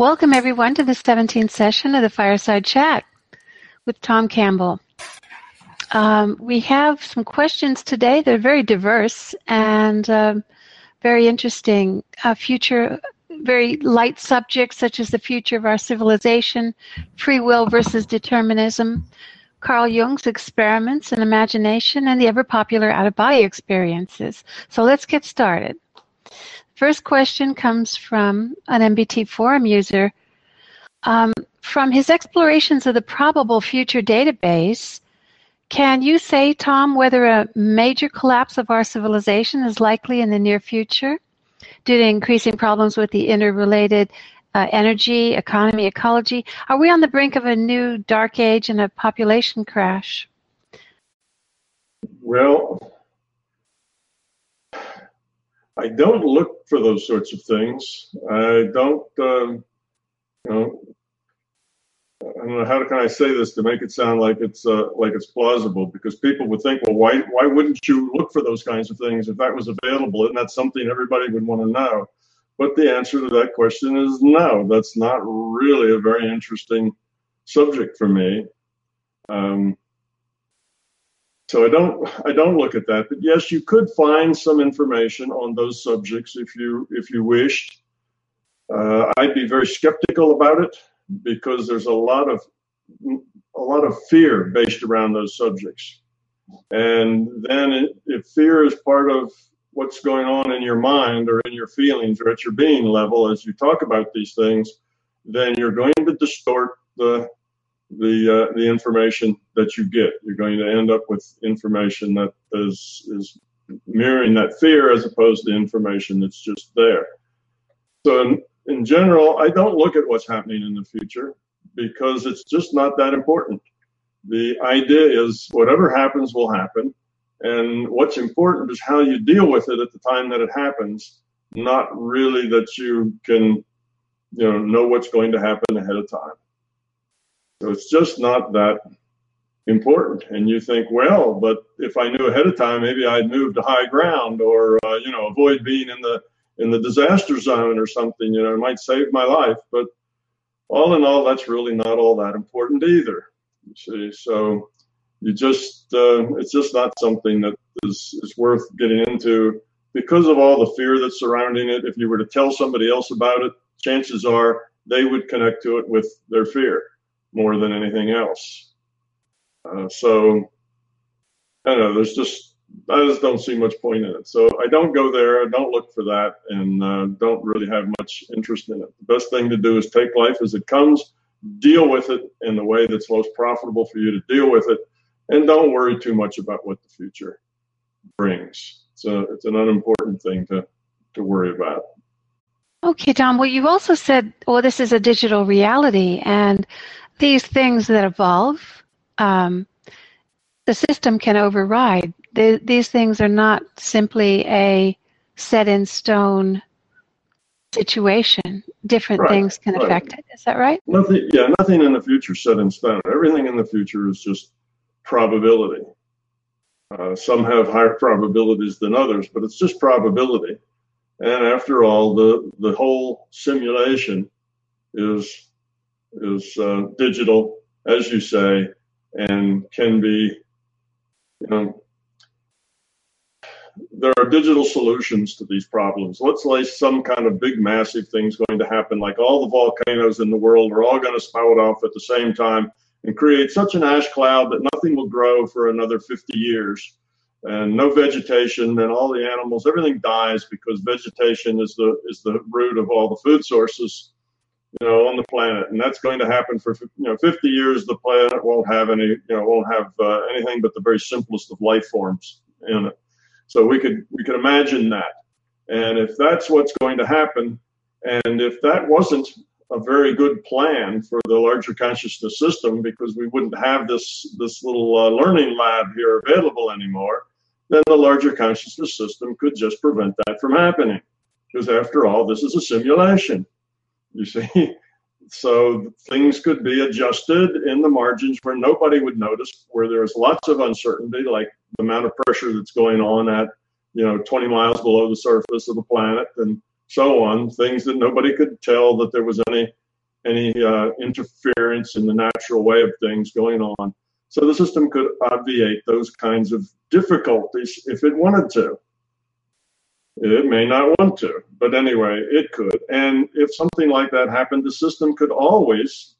Welcome, everyone, to the 17th session of the Fireside Chat with Tom Campbell. Um, we have some questions today They're very diverse and um, very interesting. Uh, future, very light subjects such as the future of our civilization, free will versus determinism, Carl Jung's experiments and imagination, and the ever popular out of body experiences. So let's get started. First question comes from an MBT forum user. Um, from his explorations of the probable future database, can you say, Tom, whether a major collapse of our civilization is likely in the near future due to increasing problems with the interrelated uh, energy, economy, ecology? Are we on the brink of a new dark age and a population crash? Well, I don't look for those sorts of things. I don't, um, you know, I don't know how can I say this to make it sound like it's uh, like it's plausible because people would think, well, why why wouldn't you look for those kinds of things if that was available? Isn't that something everybody would want to know? But the answer to that question is no. That's not really a very interesting subject for me. Um, so I don't I don't look at that. But yes, you could find some information on those subjects if you if you wished. Uh, I'd be very skeptical about it because there's a lot of a lot of fear based around those subjects. And then if fear is part of what's going on in your mind or in your feelings or at your being level as you talk about these things, then you're going to distort the the uh, the information that you get. You're going to end up with information that is is mirroring that fear as opposed to information that's just there. So in, in general, I don't look at what's happening in the future because it's just not that important. The idea is whatever happens will happen, and what's important is how you deal with it at the time that it happens, not really that you can you know know what's going to happen ahead of time. So it's just not that important. And you think, well, but if I knew ahead of time, maybe I'd move to high ground or, uh, you know, avoid being in the in the disaster zone or something. You know, it might save my life. But all in all, that's really not all that important either. You see, so you just uh, it's just not something that is is worth getting into because of all the fear that's surrounding it. If you were to tell somebody else about it, chances are they would connect to it with their fear more than anything else. Uh, so I don't know. There's just I just don't see much point in it. So I don't go there. I don't look for that, and uh, don't really have much interest in it. The best thing to do is take life as it comes, deal with it in the way that's most profitable for you to deal with it, and don't worry too much about what the future brings. So it's an unimportant thing to to worry about. Okay, Tom. Well, you also said, well, this is a digital reality, and these things that evolve, um, the system can override. The, these things are not simply a set in stone situation. Different right, things can right. affect it. Is that right? Nothing. Yeah, nothing in the future set in stone. Everything in the future is just probability. Uh, some have higher probabilities than others, but it's just probability. And after all, the the whole simulation is is uh, digital, as you say, and can be, you know, there are digital solutions to these problems. Let's say some kind of big, massive thing's going to happen, like all the volcanoes in the world are all going to spout off at the same time and create such an ash cloud that nothing will grow for another 50 years and no vegetation and all the animals everything dies because vegetation is the is the root of all the food sources you know, on the planet, and that's going to happen for you know 50 years. The planet won't have any, you know, won't have uh, anything but the very simplest of life forms in it. So we could we could imagine that, and if that's what's going to happen, and if that wasn't a very good plan for the larger consciousness system, because we wouldn't have this this little uh, learning lab here available anymore, then the larger consciousness system could just prevent that from happening. Because after all, this is a simulation you see? So things could be adjusted in the margins where nobody would notice, where there's lots of uncertainty, like the amount of pressure that's going on at, you know, 20 miles below the surface of the planet and so on. Things that nobody could tell that there was any any uh, interference in the natural way of things going on. So the system could obviate those kinds of difficulties if it wanted to. It may not want to, but anyway, it could. And if something like that happened, the system could always,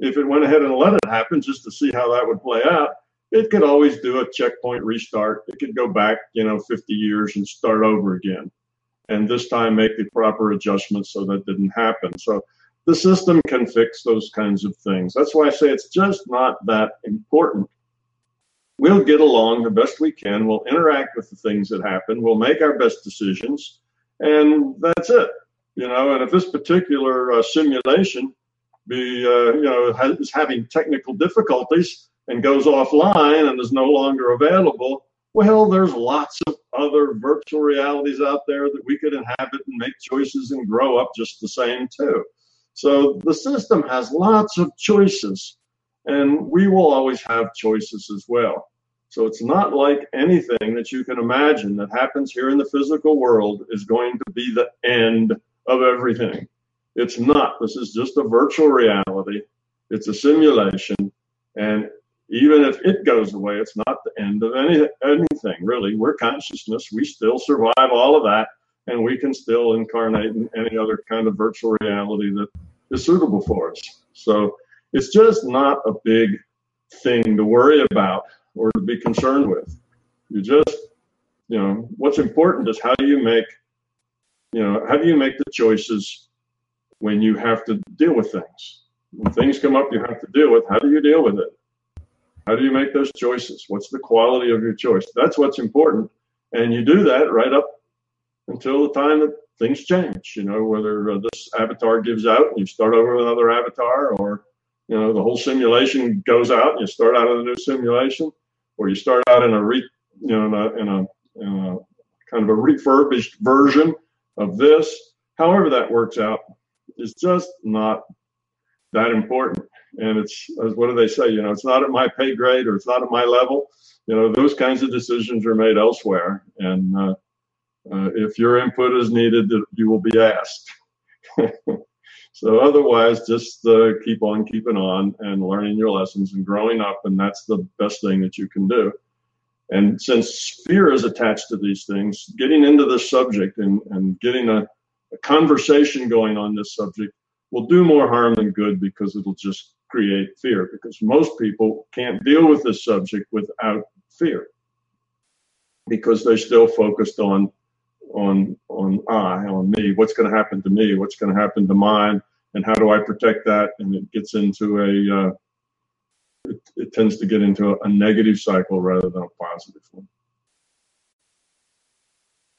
if it went ahead and let it happen just to see how that would play out, it could always do a checkpoint restart. It could go back, you know, 50 years and start over again. And this time make the proper adjustments so that didn't happen. So the system can fix those kinds of things. That's why I say it's just not that important. We'll get along the best we can. We'll interact with the things that happen. We'll make our best decisions. And that's it. You know, and if this particular uh, simulation be, uh, you know, is having technical difficulties, and goes offline and is no longer available, well, there's lots of other virtual realities out there that we could inhabit and make choices and grow up just the same too. So the system has lots of choices, and we will always have choices as well. So it's not like anything that you can imagine that happens here in the physical world is going to be the end of everything. It's not. This is just a virtual reality. It's a simulation, and even if it goes away, it's not the end of any anything really. We're consciousness. We still survive all of that, and we can still incarnate in any other kind of virtual reality that is suitable for us. So it's just not a big thing to worry about or to be concerned with. You just, you know, what's important is how do you make, you know, how do you make the choices when you have to deal with things? When things come up you have to deal with, how do you deal with it? How do you make those choices? What's the quality of your choice? That's what's important. And you do that right up until the time that things change, you know, whether uh, this avatar gives out and you start over with another avatar or, you know, the whole simulation goes out and you start out in a new simulation or you start out in a re, you know, in a, in a, in a kind of a refurbished version of this. However that works out is just not that important. And it's as what do they say? You know it's not at my pay grade or it's not at my level. You know those kinds of decisions are made elsewhere. And uh, uh, if your input is needed you will be asked so otherwise just uh, keep on keeping on and learning your lessons and growing up and that's the best thing that you can do. And since fear is attached to these things getting into this subject and, and getting a, a conversation going on this subject will do more harm than good because it'll just create fear because most people can't deal with this subject without fear because they're still focused on on on I on me what's going to happen to me what's going to happen to mine and how do I protect that and it gets into a uh, it, it, tends to get into a, negative cycle rather than a positive one.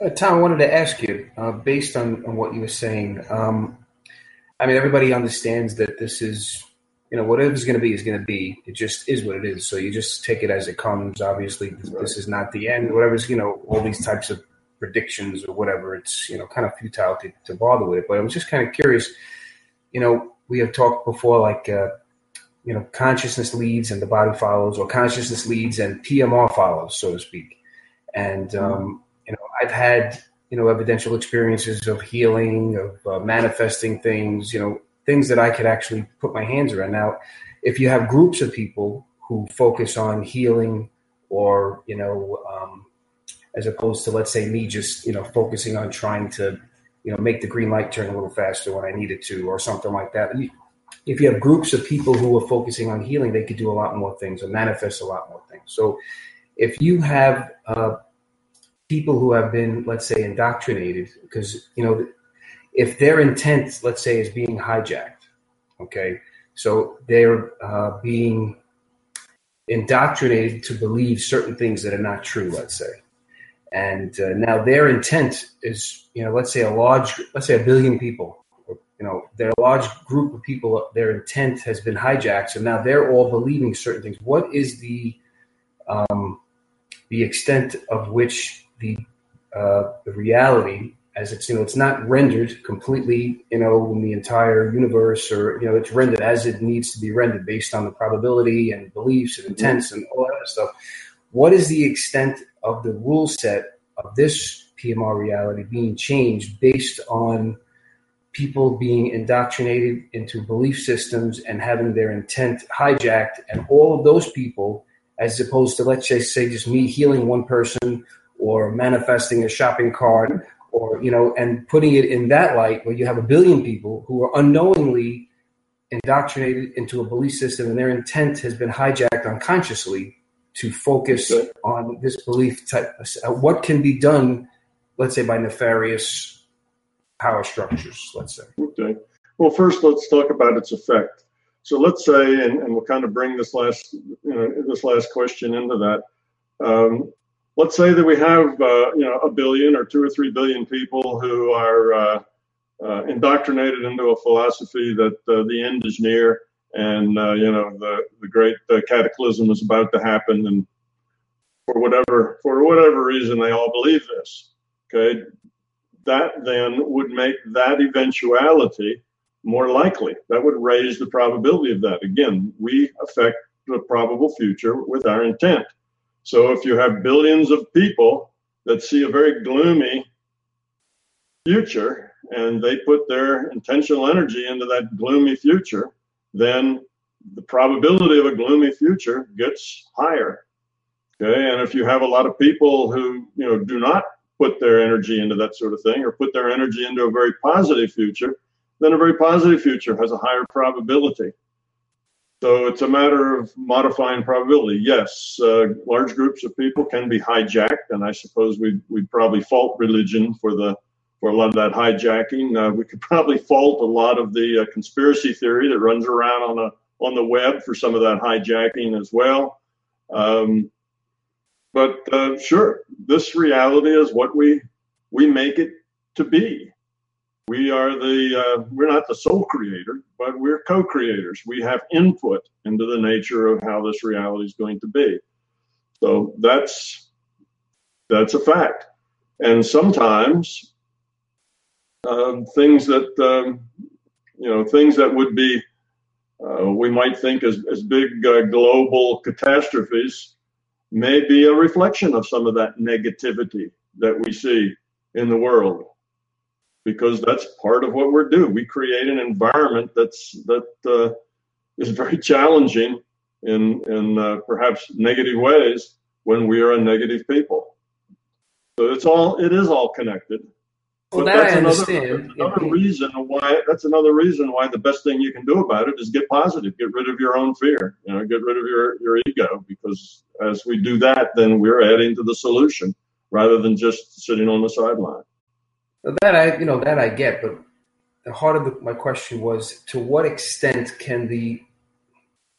Uh, Tom, I wanted to ask you, uh, based on, on what you were saying, um, I mean, everybody understands that this is you know, whatever's going to be is going to be. It just is what it is. So you just take it as it comes. Obviously, this is not the end. Whatever's, you know, all these types of predictions or whatever, it's, you know, kind of futile to, to bother with it. But I was just kind of curious, you know, we have talked before, like, uh, you know, consciousness leads and the body follows, or consciousness leads and PMR follows, so to speak. And, mm-hmm. um, you know, I've had, you know, evidential experiences of healing, of uh, manifesting things, you know, things that I could actually put my hands around. Now, if you have groups of people who focus on healing or, you know, um, as opposed to, let's say, me just, you know, focusing on trying to, you know, make the green light turn a little faster when I needed to or something like that. If you have groups of people who are focusing on healing, they could do a lot more things or manifest a lot more things. So if you have uh, people who have been, let's say, indoctrinated, because, you know, if their intent, let's say, is being hijacked, okay, so they're uh, being indoctrinated to believe certain things that are not true, let's say. And uh, now their intent is, you know, let's say a large, let's say a billion people, you know, their large group of people, their intent has been hijacked. So now they're all believing certain things. What is the um, the extent of which the uh, the reality as it's you know it's not rendered completely you know in the entire universe or you know it's rendered as it needs to be rendered based on the probability and beliefs and intents and all that stuff what is the extent of the rule set of this pmr reality being changed based on people being indoctrinated into belief systems and having their intent hijacked, and all of those people, as opposed to let's just say just me healing one person or manifesting a shopping cart or you know and putting it in that light where you have a billion people who are unknowingly indoctrinated into a belief system and their intent has been hijacked unconsciously to focus on this belief type what can be done let's say by nefarious power structures let's say? Okay. Well first let's talk about its effect. So let's say and, and we'll kind of bring this last you know this last question into that. Um, let's say that we have uh, you know a billion or two or three billion people who are uh, uh, indoctrinated into a philosophy that uh, the end is near and uh, you know the the great uh, cataclysm is about to happen and for whatever for whatever reason they all believe this okay? That then would make that eventuality more likely. That would raise the probability of that. Again we affect the probable future with our intent. So if you have billions of people that see a very gloomy future and they put their intentional energy into that gloomy future, then the probability of a gloomy future gets higher. Okay, and if you have a lot of people who you know do not put their energy into that sort of thing or put their energy into a very positive future, then a very positive future has a higher probability. So it's a matter of modifying probability. Yes, uh, large groups of people can be hijacked, and I suppose we'd, we'd probably fault religion for the for a lot of that hijacking. Uh, we could probably fault a lot of the uh, conspiracy theory that runs around on the on the web for some of that hijacking as well. Um, but uh, sure, this reality is what we we make it to be. We are the uh, we're not the sole creator, but we're co-creators. We have input into the nature of how this reality is going to be. So that's that's a fact. And sometimes um, things that um, you know things that would be uh, we might think as, as big uh, global catastrophes may be a reflection of some of that negativity that we see in the world because that's part of what we're doing. We create an environment that's that uh, is very challenging in in uh, perhaps negative ways when we are a negative people. So it's all it is all connected. Well, but that that's I another, understand. Another reason why that's another reason why the best thing you can do about it is get positive, get rid of your own fear, you know, get rid of your your ego. Because as we do that, then we're adding to the solution rather than just sitting on the sideline. That I, you know, that I get, but the heart of the, my question was: to what extent can the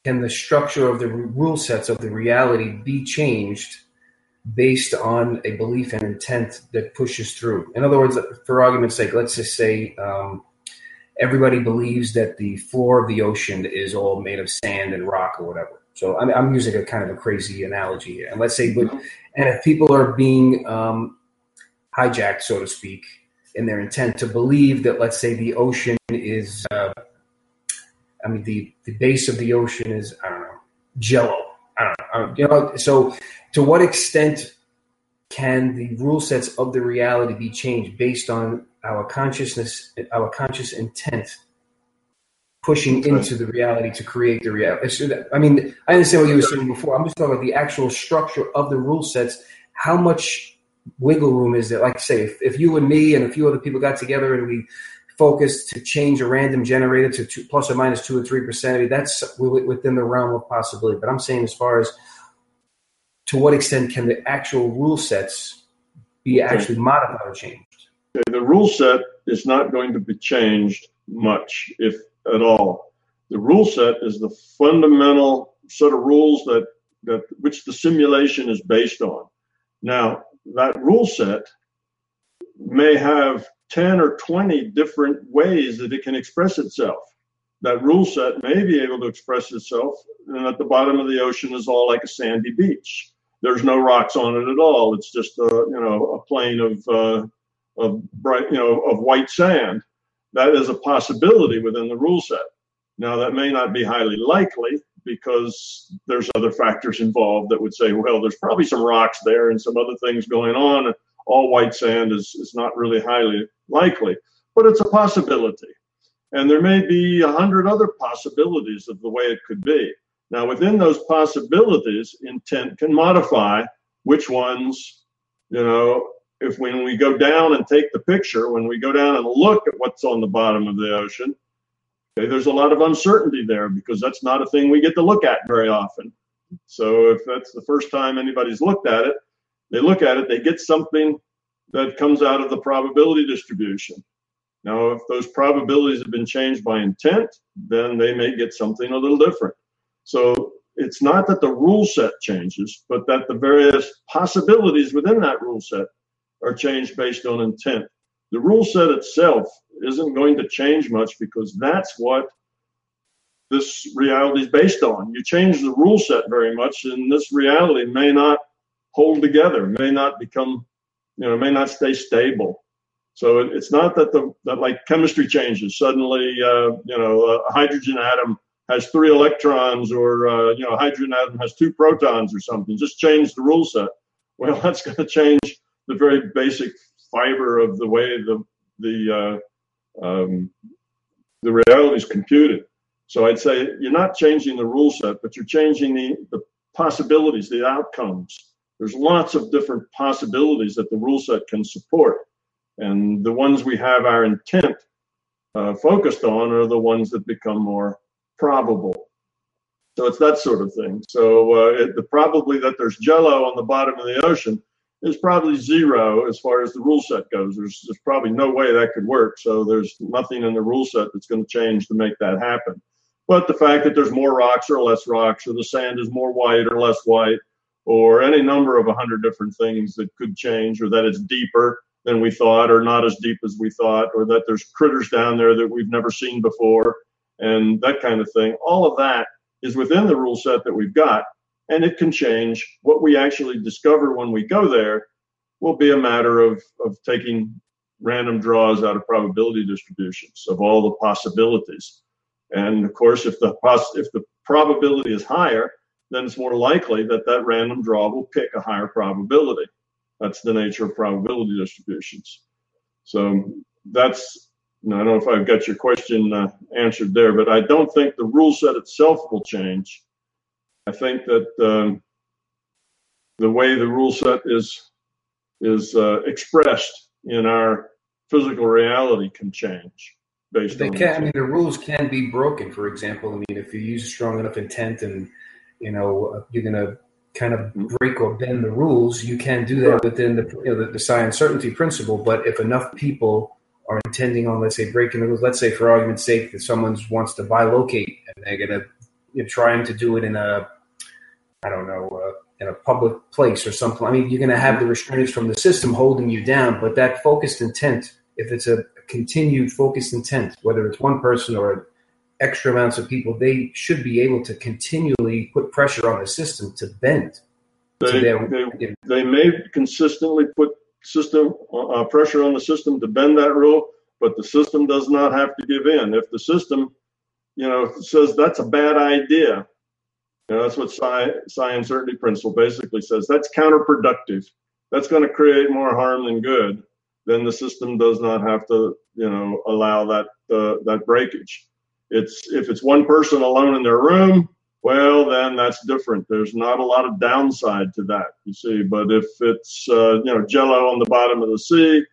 can the structure of the rule sets of the reality be changed based on a belief and intent that pushes through? In other words, for argument's sake, let's just say um, everybody believes that the floor of the ocean is all made of sand and rock or whatever. So I'm, I'm using a kind of a crazy analogy here, and let's say, but and if people are being um, hijacked, so to speak, in their intent to believe that, let's say, the ocean is, uh, I mean, the, the base of the ocean is, I don't know, jello. I don't know. You know, so to what extent can the rule sets of the reality be changed based on our consciousness, our conscious intent pushing into the reality to create the reality. I mean, I understand what you were saying before. I'm just talking about the actual structure of the rule sets. How much wiggle room is there? Like I say, if, if you and me and a few other people got together and we focused to change a random generator to two, plus or minus two or three percent, I mean, that's within the realm of possibility. But I'm saying, as far as to what extent can the actual rule sets be actually modified or changed? Okay, the rule set is not going to be changed much, if at all. The rule set is the fundamental set of rules that, that which the simulation is based on. Now, that rule set may have 10 or 20 different ways that it can express itself. That rule set may be able to express itself, and at the bottom of the ocean is all like a sandy beach. There's no rocks on it at all. It's just a you know a plain of uh, of bright you know of white sand. That is a possibility within the rule set. Now that may not be highly likely, because there's other factors involved that would say, well, there's probably some rocks there and some other things going on. All white sand is, is not really highly likely. but it's a possibility. And there may be a hundred other possibilities of the way it could be. Now, within those possibilities, intent can modify which ones, you know, if when we go down and take the picture, when we go down and look at what's on the bottom of the ocean, okay, there's a lot of uncertainty there because that's not a thing we get to look at very often. So if that's the first time anybody's looked at it, they look at it, they get something that comes out of the probability distribution. Now, if those probabilities have been changed by intent, then they may get something a little different. So it's not that the rule set changes, but that the various possibilities within that rule set are changed based on intent. The rule set itself isn't going to change much because that's what this reality is based on. You change the rule set very much, and this reality may not hold together, may not become, you know, may not stay stable. So it's not that the that like chemistry changes suddenly. Uh, you know, a hydrogen atom has three electrons, or uh, you know, a hydrogen atom has two protons, or something. Just change the rule set. Well, that's going to change the very basic fiber of the way the the uh, um, the reality is computed. So I'd say you're not changing the rule set, but you're changing the, the possibilities, the outcomes. There's lots of different possibilities that the rule set can support. And the ones we have our intent uh, focused on are the ones that become more probable. So it's that sort of thing. So uh, it, the probably that there's jello on the bottom of the ocean is probably zero as far as the rule set goes. There's, there's probably no way that could work. So there's nothing in the rule set that's going to change to make that happen. But the fact that there's more rocks or less rocks, or the sand is more white or less white, or any number of a hundred different things that could change, or that it's deeper than we thought, or not as deep as we thought, or that there's critters down there that we've never seen before, and that kind of thing. All of that is within the rule set that we've got, and it can change. What we actually discover when we go there will be a matter of, of taking random draws out of probability distributions of all the possibilities. And of course, if the if the probability is higher, then it's more likely that that random draw will pick a higher probability. That's the nature of probability distributions. So that's, I don't know if I've got your question uh, answered there, but I don't think the rule set itself will change. I think that um, the way the rule set is is uh, expressed in our physical reality can change based they on. Can, I mean, the rules can be broken. For example, I mean, if you use strong enough intent and you know you're going to kind of mm-hmm. break or bend the rules, you can do that within the you know the, the psi uncertainty principle. But if enough people are intending on, let's say, breaking the rules, let's say for argument's sake that someone wants to bilocate and they're going to you're trying to do it in a I don't know uh, in a public place or something. I mean, you're going to have the restraints from the system holding you down, but that focused intent, if it's a continued focused intent, whether it's one person or extra amounts of people, they should be able to continually put pressure on the system to bend. They, they, they, may consistently put system uh, pressure on the system to bend that rule, but the system does not have to give in. If the system, you know, says that's a bad idea, you know, that's what psi, psi uncertainty principle basically says. That's counterproductive. That's going to create more harm than good. Then the system does not have to, you know, allow that uh, that breakage. It's if it's one person alone in their room, well, then that's different. There's not a lot of downside to that, you see. But if it's uh, you know Jello on the bottom of the sea,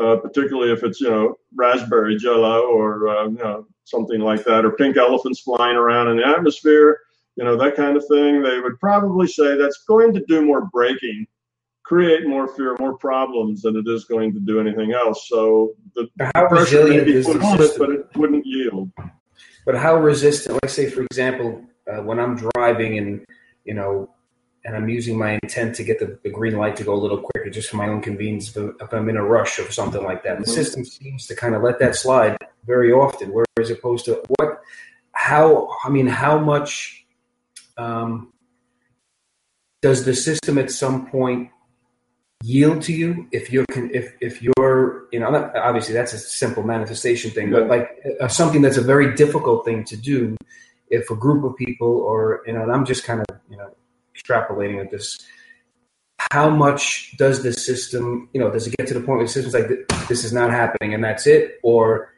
uh, particularly if it's you know raspberry Jello or uh, you know something like that, or pink elephants flying around in the atmosphere, you know that kind of thing, they would probably say that's going to do more breaking, create more fear, more problems than it is going to do anything else. So the How pressure may be is put on it, but it wouldn't yield. But how resistant? Like say, for example, uh, when I'm driving and you know, and I'm using my intent to get the, the green light to go a little quicker, just for my own convenience, if I'm in a rush or something like that. And the Mhm. system seems to kind of let that slide very often. Whereas opposed to what? How? I mean, how much? Um, does the system at some point yield to you if you're if if you're you know obviously that's a simple manifestation thing but like uh, something that's a very difficult thing to do if a group of people or you know and i'm just kind of you know extrapolating at this how much does the system, you know, does it get to the point where the system's like, this is not happening and that's it? Or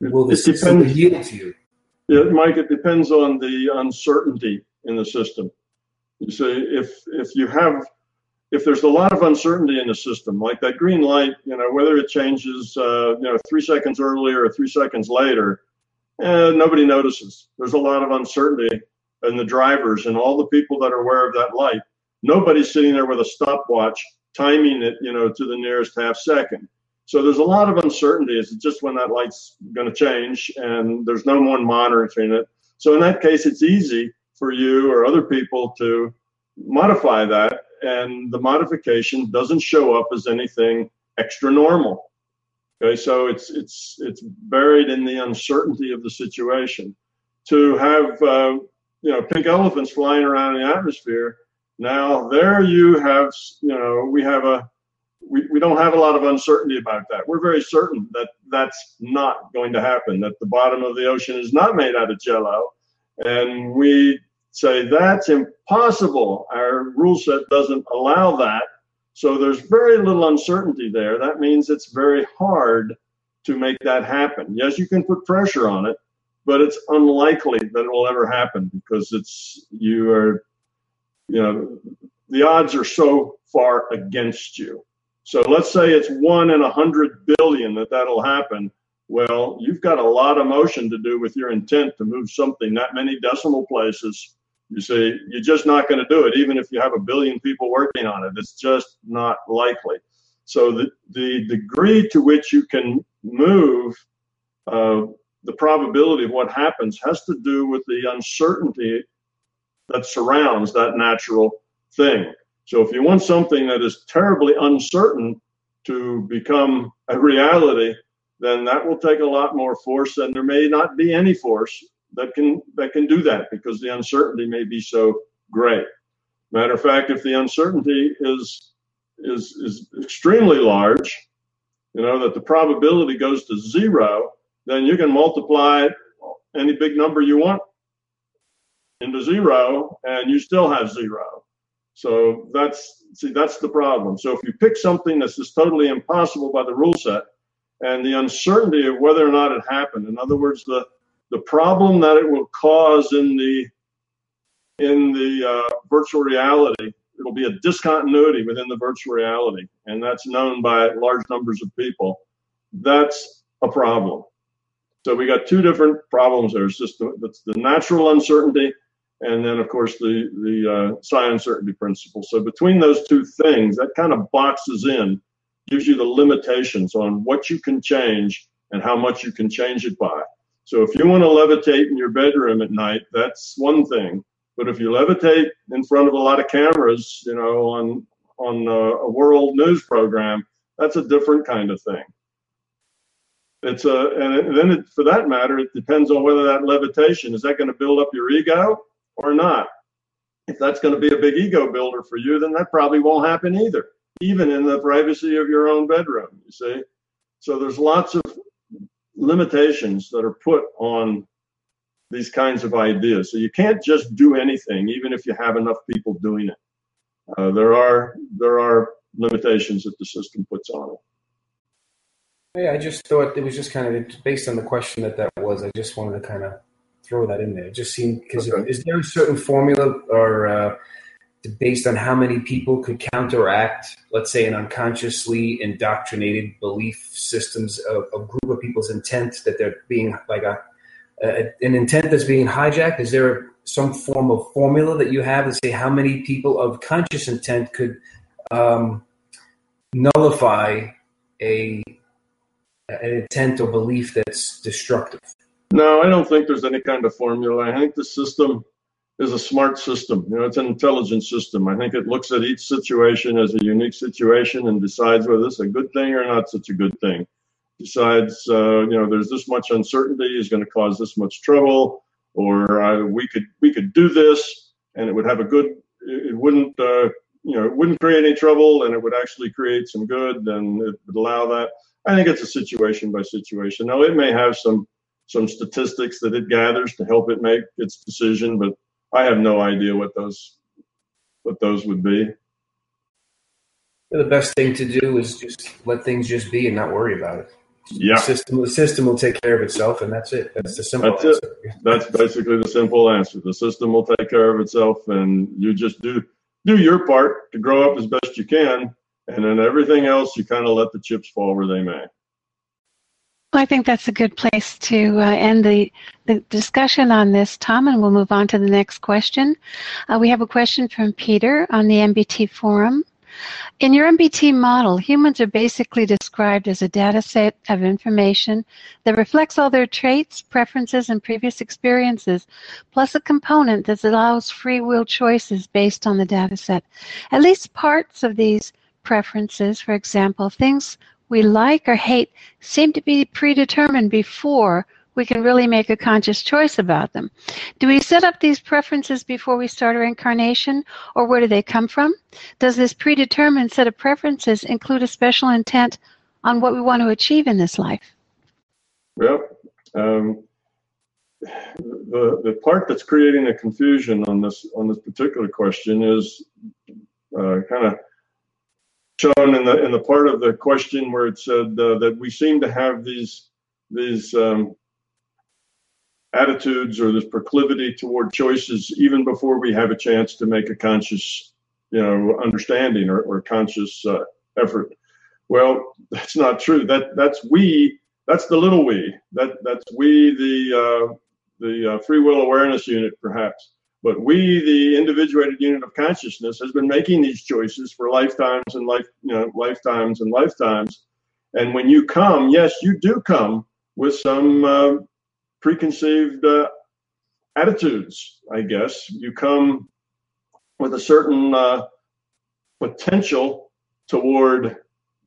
will the system yield to you? Yeah, Mike, it depends on the uncertainty in the system. You see, if if you have if there's a lot of uncertainty in the system, like that green light, you know, whether it changes, uh, you know, three seconds earlier or three seconds later, eh, nobody notices. There's a lot of uncertainty in the drivers and all the people that are aware of that light. Nobody's sitting there with a stopwatch timing it, you know, to the nearest half second. So there's a lot of uncertainty. It's just when that light's going to change, and there's no one monitoring it. So in that case, it's easy for you or other people to modify that, and the modification doesn't show up as anything extra normal. Okay, so it's it's it's buried in the uncertainty of the situation. To have uh, you know pink elephants flying around in the atmosphere, now there you have you know we have a we, we don't have a lot of uncertainty about that. We're very certain that that's not going to happen, that the bottom of the ocean is not made out of jello. And we say that's impossible. Our rule set doesn't allow that. So there's very little uncertainty there. That means it's very hard to make that happen. Yes, you can put pressure on it, but it's unlikely that it will ever happen because it's you are, you know, the odds are so far against you. So let's say it's one in a hundred billion that that'll happen. Well, you've got a lot of motion to do with your intent to move something that many decimal places. You say you're just not going to do it, even if you have a billion people working on it. It's just not likely. So the the degree to which you can move uh, the probability of what happens has to do with the uncertainty that surrounds that natural thing. So if you want something that is terribly uncertain to become a reality, then that will take a lot more force, and there may not be any force that can that can do that because the uncertainty may be so great. Matter of fact, if the uncertainty is is is extremely large, you know that the probability goes to zero, then you can multiply any big number you want into zero, and you still have zero. So that's see that's the problem. So if you pick something that's just totally impossible by the rule set, and the uncertainty of whether or not it happened, in other words, the the problem that it will cause in the in the uh, virtual reality, it'll be a discontinuity within the virtual reality, and that's known by large numbers of people. That's a problem. So we got two different problems there. It's just the, it's the natural uncertainty and then of course the the uh, psi uncertainty principle. So between those two things, that kind of boxes in, gives you the limitations on what you can change and how much you can change it by. So if you want to levitate in your bedroom at night, that's one thing. But if you levitate in front of a lot of cameras, you know, on on a, a world news program, that's a different kind of thing. It's a, and then it, for that matter, it depends on whether that levitation is that going to build up your ego or not. If that's going to be a big ego builder for you, then that probably won't happen either, even in the privacy of your own bedroom, you see. So there's lots of limitations that are put on these kinds of ideas. So you can't just do anything, even if you have enough people doing it. Uh, there are there are limitations that the system puts on it. Yeah, I just thought it was just kind of based on the question that that was. I just wanted to kind of throw that in there. It just seemed because Okay. is there a certain formula or uh, based on how many people could counteract, let's say, an unconsciously indoctrinated belief systems, of a group of people's intent that they're being like a, a an intent that's being hijacked? Is there some form of formula that you have to say how many people of conscious intent could um, nullify a an intent or belief that's destructive? No, I don't think there's any kind of formula. I think the system is a smart system. You know, it's an intelligent system. I think it looks at each situation as a unique situation and decides whether it's a good thing or not such a good thing. Decides, uh, you know, there's this much uncertainty is going to cause this much trouble, or uh, we could we could do this and it would have a good. It wouldn't, uh, you know, it wouldn't create any trouble, and it would actually create some good, and it would allow that. I think it's a situation by situation. Now, it may have some some statistics that it gathers to help it make its decision, but I have no idea what those what those would be. The best thing to do is just let things just be and not worry about it. Yeah. The system, the system will take care of itself, and that's it. That's the simple That's answer. it. That's basically the simple answer. The system will take care of itself, and you just do do your part to grow up as best you can, and then everything else you kind of let the chips fall where they may. Well, I think that's a good place to uh, end the, the discussion on this, Tom, and we'll move on to the next question. Uh, we have a question from Peter on the MBT forum. In your MBT model, humans are basically described as a data set of information that reflects all their traits, preferences, and previous experiences, plus a component that allows free will choices based on the data set. At least parts of these preferences, for example, things we like or hate, seem to be predetermined before we can really make a conscious choice about them. Do we set up these preferences before we start our incarnation, or where do they come from? Does this predetermined set of preferences include a special intent on what we want to achieve in this life? Well, um, the the part that's creating the confusion on this on this particular question is uh, kind of shown in the in the part of the question where it said uh, that we seem to have these these um, attitudes or this proclivity toward choices even before we have a chance to make a conscious you know understanding or, or conscious uh, effort. Well that's not true. That that's we that's the little we. That that's we the uh, the uh, free will awareness unit perhaps but we the individuated unit of consciousness has been making these choices for lifetimes and life you know lifetimes and lifetimes and when you come yes you do come with some uh, preconceived uh, attitudes, I guess. You come with a certain uh, potential toward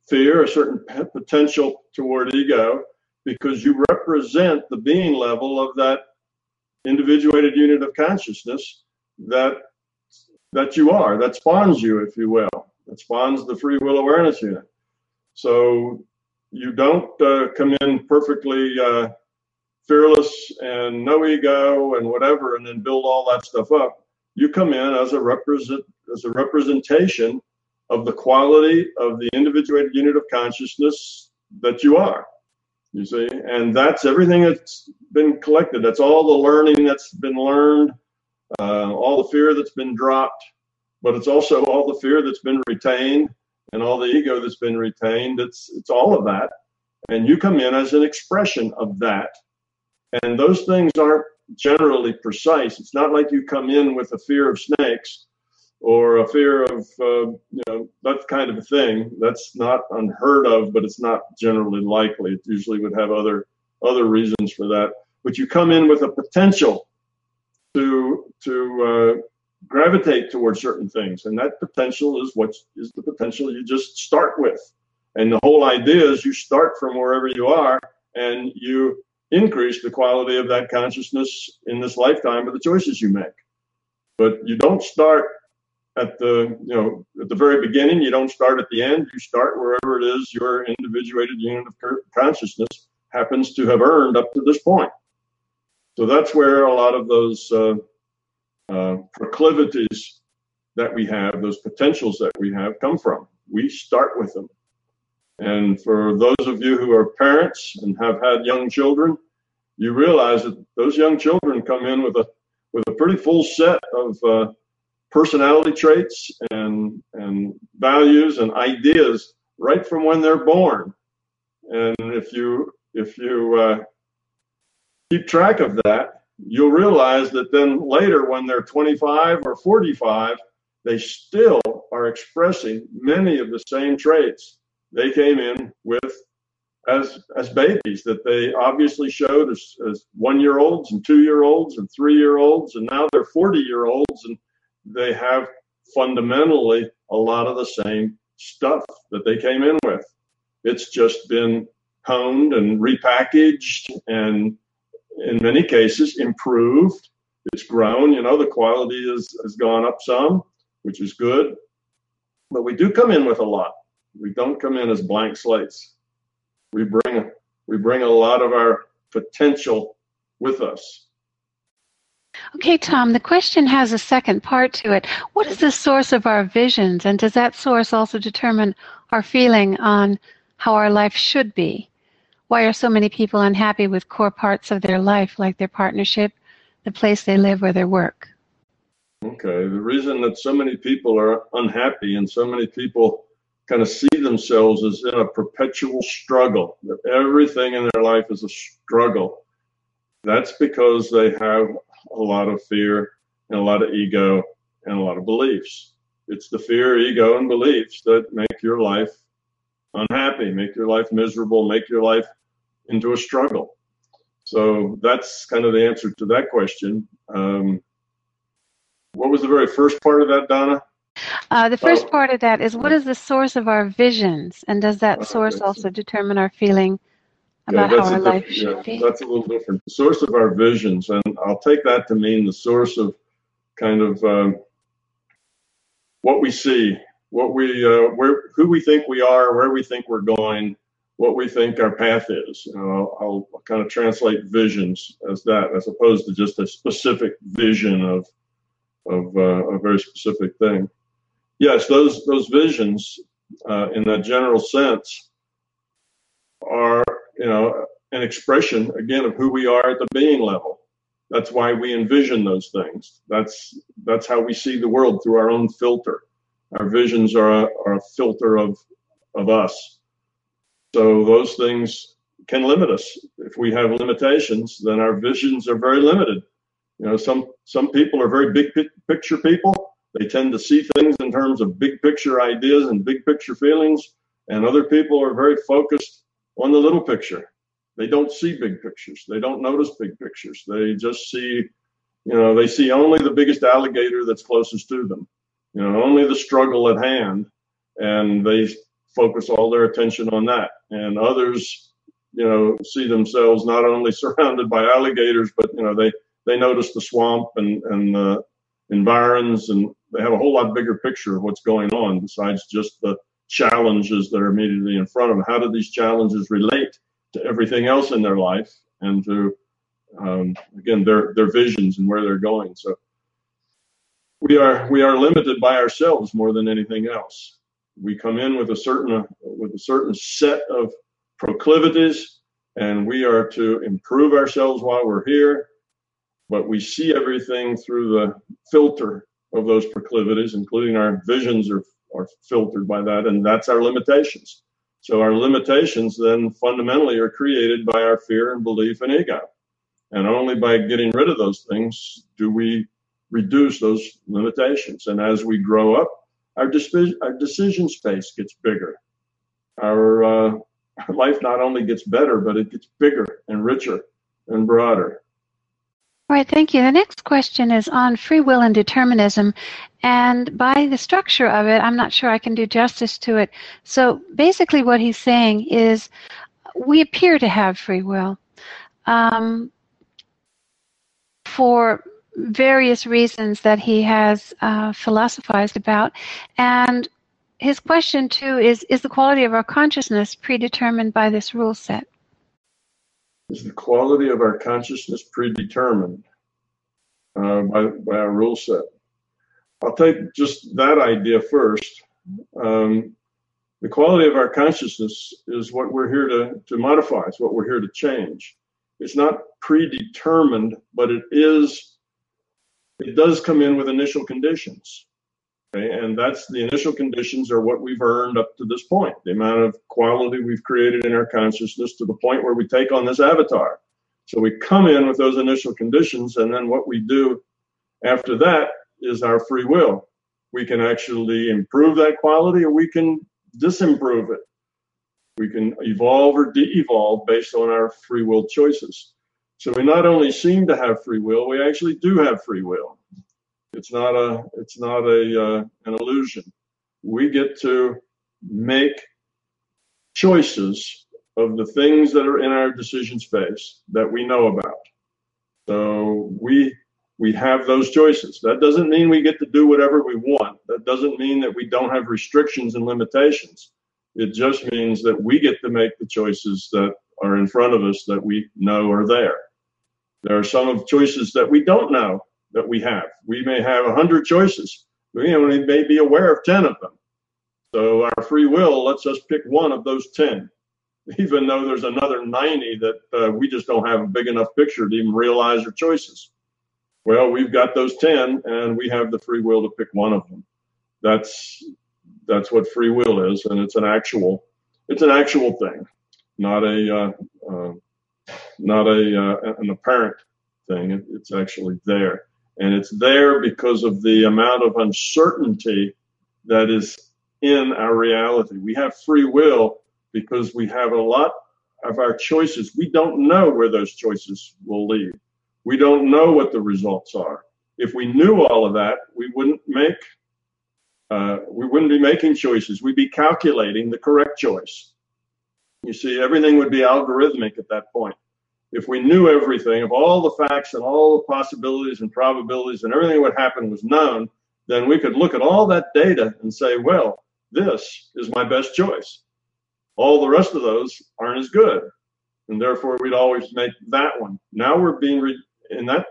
fear, a certain potential toward ego, because you represent the being level of that individuated unit of consciousness that that you are, that spawns you, if you will, that spawns the free will awareness unit. So you don't uh, come in perfectly uh, fearless and no ego and whatever, and then build all that stuff up. You come in as a represent as a representation of the quality of the individuated unit of consciousness that you are. You see, and that's everything that's been collected. That's all the learning that's been learned, uh, all the fear that's been dropped, but it's also all the fear that's been retained and all the ego that's been retained. It's it's all of that, and you come in as an expression of that and those things aren't generally precise. It's not like you come in with a fear of snakes or a fear of uh, you know that kind of a thing. That's not unheard of, but it's not generally likely. It usually would have other other reasons for that. But you come in with a potential to to uh, gravitate towards certain things, and that potential is what is the potential you just start with. And the whole idea is you start from wherever you are, and you increase the quality of that consciousness in this lifetime of the choices you make. But you don't start at the you know at the very beginning. You don't start at the end. You start wherever it is your individuated unit of consciousness happens to have earned up to this point. So that's where a lot of those uh, uh, proclivities that we have, those potentials that we have, come from. We start with them. And for those of you who are parents and have had young children, you realize that those young children come in with a with a pretty full set of uh, personality traits and and values and ideas right from when they're born. And if you if you uh, keep track of that, you'll realize that then later, when they're 25 or 45, they still are expressing many of the same traits they came in with as as babies that they obviously showed as, as one year olds and two year olds and three year olds and now they're 40 year olds and they have fundamentally a lot of the same stuff that they came in with. It's just been honed and repackaged and in many cases improved. It's grown. You know the quality has, has gone up some which is good. But we do come in with a lot. We don't come in as blank slates. We bring we bring a lot of our potential with us. Okay, Tom, the question has a second part to it. What is the source of our visions, and does that source also determine our feeling on how our life should be? Why are so many people unhappy with core parts of their life, like their partnership, the place they live, or their work? Okay, the reason that so many people are unhappy and so many people kind of see themselves as in a perpetual struggle, that everything in their life is a struggle, that's because they have a lot of fear and a lot of ego and a lot of beliefs. It's the fear, ego, and beliefs that make your life unhappy, make your life miserable, make your life into a struggle. So that's kind of the answer to that question. Um, what was the very first part of that, Donna? Uh, the first oh. part of that is what is the source of our visions, and does that source also determine our feeling about yeah, how our life should yeah, be? That's a little different. The source of our visions, and I'll take that to mean the source of kind of um, what we see, what we, uh, where, who we think we are, where we think we're going, what we think our path is. You know, I'll, I'll kind of translate visions as that, as opposed to just a specific vision of of uh, a very specific thing. Yes, those those visions, uh, in that general sense, are you know an expression again of who we are at the being level. That's why we envision those things. That's that's how we see the world through our own filter. Our visions are a, are a filter of of us. So those things can limit us. If we have limitations, then our visions are very limited. You know, some some people are very big picture people. They tend to see things in terms of big picture ideas and big picture feelings, and other people are very focused on the little picture. They don't see big pictures. They don't notice big pictures. They just see, you know, they see only the biggest alligator that's closest to them. You know, only the struggle at hand, and they focus all their attention on that. And others, you know, see themselves not only surrounded by alligators, but you know, they they notice the swamp and and the environs, and they have a whole lot bigger picture of what's going on besides just the challenges that are immediately in front of them. How do these challenges relate to everything else in their life and to um, again their their visions and where they're going? So we are we are limited by ourselves more than anything else. We come in with a certain with a certain set of proclivities, and we are to improve ourselves while we're here but we see everything through the filter of those proclivities, including our visions are, are filtered by that, and that's our limitations. So our limitations then fundamentally are created by our fear and belief and ego. And only by getting rid of those things do we reduce those limitations. And as we grow up, our, decision, our decision space gets bigger. Our, uh, our life not only gets better, but it gets bigger and richer and broader. All right, thank you. The next question is on free will and determinism. And by the structure of it, I'm not sure I can do justice to it. So basically, what he's saying is we appear to have free will um, for various reasons that he has uh, philosophized about. And his question, too, is Is the quality of our consciousness predetermined by this rule set? Is the quality of our consciousness predetermined uh, by, by our rule set? I'll take just that idea first. Um, the quality of our consciousness is what we're here to, to modify, it's what we're here to change. It's not predetermined, but it is, it does come in with initial conditions. Okay, and that's the initial conditions are what we've earned up to this point, the amount of quality we've created in our consciousness to the point where we take on this avatar. So we come in with those initial conditions, and then what we do after that is our free will. We can actually improve that quality or we can disimprove it. We can evolve or de evolve based on our free will choices. So we not only seem to have free will, we actually do have free will. It's not a it's not a uh, an illusion. We get to make choices of the things that are in our decision space that we know about. So we we have those choices. That doesn't mean we get to do whatever we want. That doesn't mean that we don't have restrictions and limitations. It just means that we get to make the choices that are in front of us that we know are there. There are some of choices that we don't know that we have. We may have 100 choices. We only may be aware of 10 of them. So our free will lets us pick one of those 10, even though there's another 90 that uh, we just don't have a big enough picture to even realize our choices. Well, we've got those 10 and we have the free will to pick one of them. That's that's what free will is and it's an actual it's an actual thing, not a uh, uh, not a uh, an apparent thing. It, it's actually there. And it's there because of the amount of uncertainty that is in our reality. We have free will because we have a lot of our choices. We don't know where those choices will lead. We don't know what the results are. If we knew all of that, we wouldn't make uh, we wouldn't be making choices. We'd be calculating the correct choice. You see, everything would be algorithmic at that point. If we knew everything, if all the facts and all the possibilities and probabilities and everything that would happen was known, then we could look at all that data and say, well, this is my best choice. All the rest of those aren't as good. And therefore, we'd always make that one. Now we're being, re- in that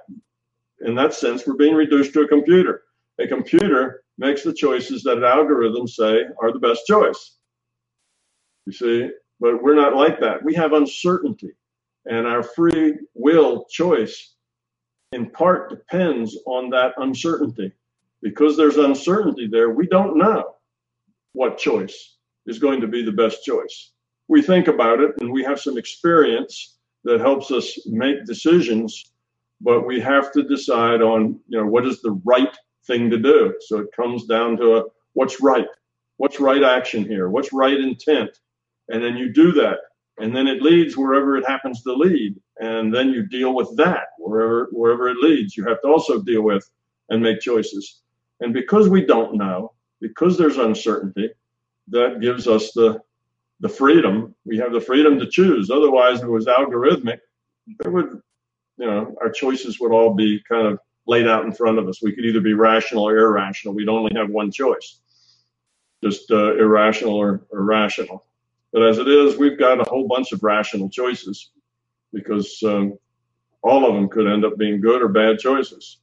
in that sense, we're being reduced to a computer. A computer makes the choices that algorithms say are the best choice. You see, but we're not like that. We have uncertainty, and our free will choice in part depends on that uncertainty. Because there's uncertainty there, we don't know what choice is going to be the best choice. We think about it and we have some experience that helps us make decisions, but we have to decide on, you know, what is the right thing to do. So it comes down to a, what's right? What's right action here? What's right intent? And then you do that. And then it leads wherever it happens to lead. And then you deal with that wherever wherever it leads. You have to also deal with and make choices. And because we don't know, because there's uncertainty, that gives us the the freedom. We have the freedom to choose. Otherwise, if it was algorithmic, there would, you know, our choices would all be kind of laid out in front of us. We could either be rational or irrational. We'd only have one choice, just uh, irrational or, or rational. But as it is, we've got a whole bunch of rational choices because um, all of them could end up being good or bad choices.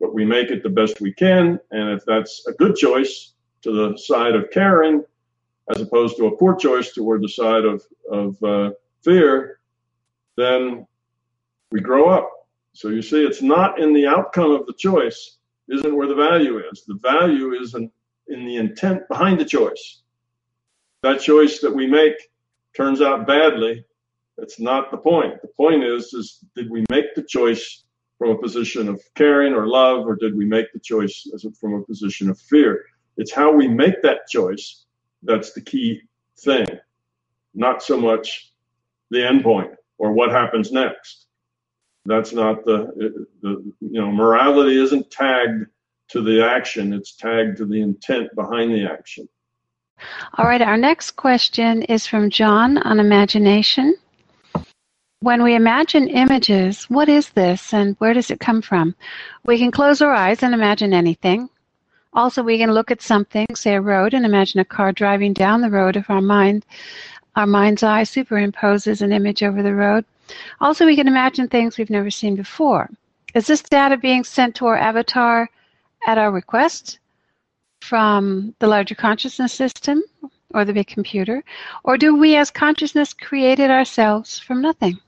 But we make it the best we can, and if that's a good choice to the side of caring, as opposed to a poor choice toward the side of, of uh, fear, then we grow up. So you see, it's not in the outcome of the choice, isn't where the value is. The value is in, in the intent behind the choice. That choice that we make turns out badly. That's not the point. The point is, is did we make the choice from a position of caring or love, or did we make the choice a, from a position of fear? It's how we make that choice that's the key thing, not so much the end point or what happens next. That's not the, the you know, morality isn't tagged to the action, it's tagged to the intent behind the action. All right, our next question is from John on imagination. When we imagine images, what is this and where does it come from? We can close our eyes and imagine anything. Also, we can look at something, say a road, and imagine a car driving down the road if our mind, our mind's eye superimposes an image over the road. Also, we can imagine things we've never seen before. Is this data being sent to our avatar at our request from the larger consciousness system or the big computer? Or do we as consciousness create it ourselves from nothing?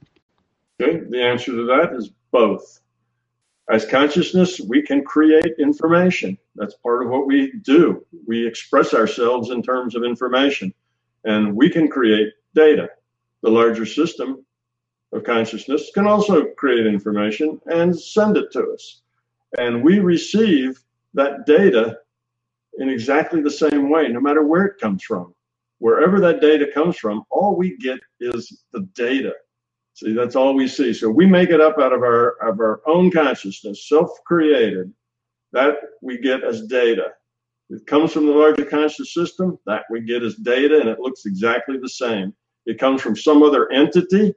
Okay, the answer to that is both. As consciousness, we can create information. That's part of what we do. We express ourselves in terms of information, and we can create data. The larger system of consciousness can also create information and send it to us. And we receive that data in exactly the same way, no matter where it comes from. Wherever that data comes from, all we get is the data. See, that's all we see. So we make it up out of our of our own consciousness, self-created. That we get as data. It comes from the larger conscious system. That we get as data, and it looks exactly the same. It comes from some other entity,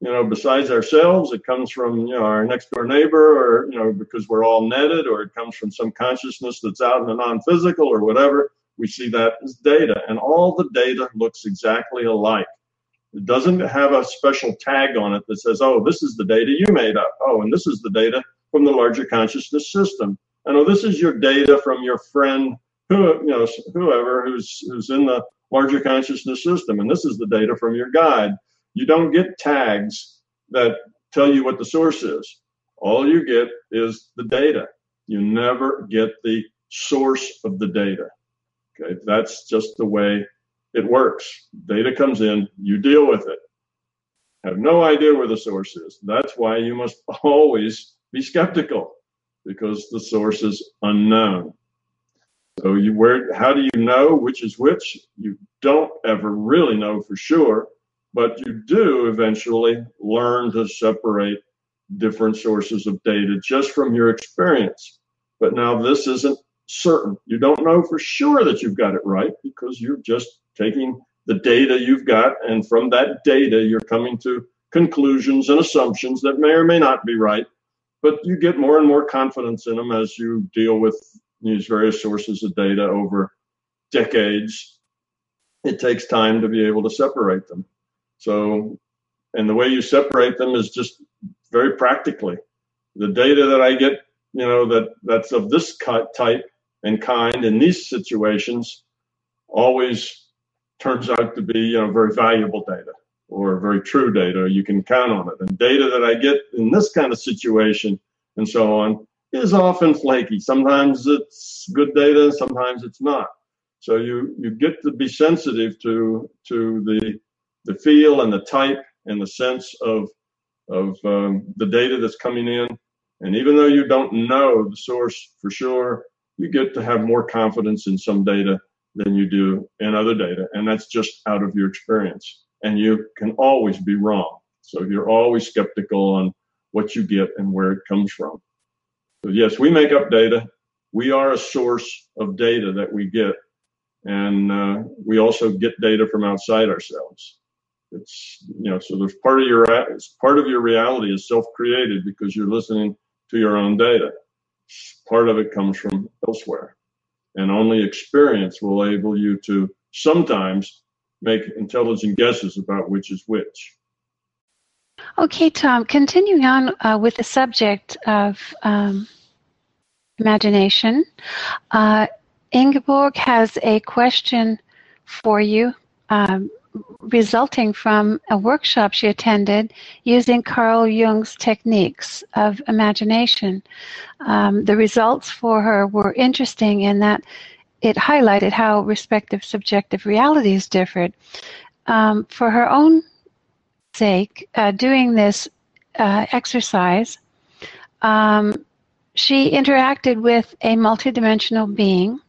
you know, besides ourselves. It comes from you know our next door neighbor, or you know, because we're all netted, or it comes from some consciousness that's out in the non-physical, or whatever. We see that as data, and all the data looks exactly alike. It doesn't have a special tag on it that says, oh, this is the data you made up. Oh, and this is the data from the larger consciousness system. I know oh, this is your data from your friend, who you know, whoever who's who's in the larger consciousness system, and this is the data from your guide. You don't get tags that tell you what the source is. All you get is the data. You never get the source of the data. Okay, that's just the way it works. Data comes in, you deal with it. Have no idea where the source is. That's why you must always be skeptical because the source is unknown. So you where how do you know which is which? You don't ever really know for sure, but you do eventually learn to separate different sources of data just from your experience. But now this isn't certain. You don't know for sure that you've got it right because you're just taking the data you've got, and from that data, you're coming to conclusions and assumptions that may or may not be right. But you get more and more confidence in them as you deal with these various sources of data over decades. It takes time to be able to separate them. So, and the way you separate them is just very practically. The data that I get, you know, that that's of this type and kind in these situations always turns out to be, you know, very valuable data or very true data. You can count on it. And data that I get in this kind of situation and so on is often flaky. Sometimes it's good data, sometimes it's not. So you you get to be sensitive to to the the feel and the type and the sense of of um, the data that's coming in. And even though you don't know the source for sure, you get to have more confidence in some data than you do in other data. And that's just out of your experience. And you can always be wrong. So you're always skeptical on what you get and where it comes from. So yes, we make up data. We are a source of data that we get. And uh, we also get data from outside ourselves. It's, you know, so there's part of your, part of your reality is self-created because you're listening to your own data. Part of it comes from elsewhere and only experience will enable you to sometimes make intelligent guesses about which is which. Okay, Tom, continuing on uh, with the subject of um, imagination, uh, Ingeborg has a question for you. Um, resulting from a workshop she attended using Carl Jung's techniques of imagination. Um, the results for her were interesting in that it highlighted how respective subjective realities differed. Um, for her own sake, uh, doing this uh, exercise, um, she interacted with a multidimensional being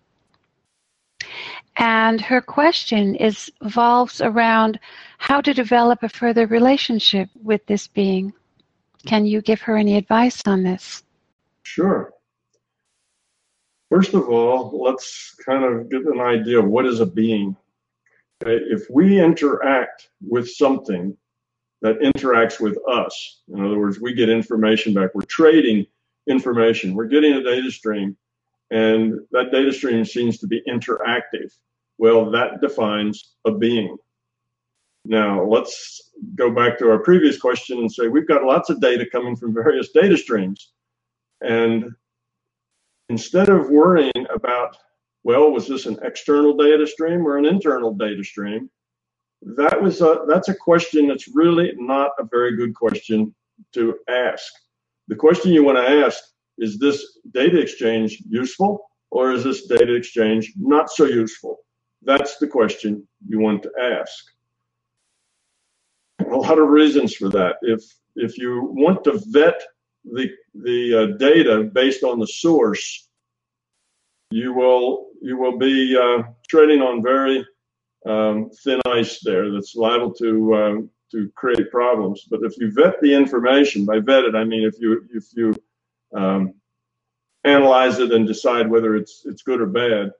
and her question is evolves around how to develop a further relationship with this being. Can you give her any advice on this? Sure. First of all, let's kind of get an idea of what is a being. Okay? If we interact with something that interacts with us, in other words, we get information back, we're trading information, we're getting a data stream, and that data stream seems to be interactive. Well, that defines a being. Now, let's go back to our previous question and say we've got lots of data coming from various data streams. And instead of worrying about, well, was this an external data stream or an internal data stream? That was a, that's a question that's really not a very good question to ask. The question you want to ask is this data exchange useful or is this data exchange not so useful? That's the question you want to ask. A lot of reasons for that. If if you want to vet the the uh, data based on the source, you will you will be uh, treading on very um, thin ice there. That's liable to um, to create problems. But if you vet the information, by vet it I mean if you if you um, analyze it and decide whether it's it's good or bad,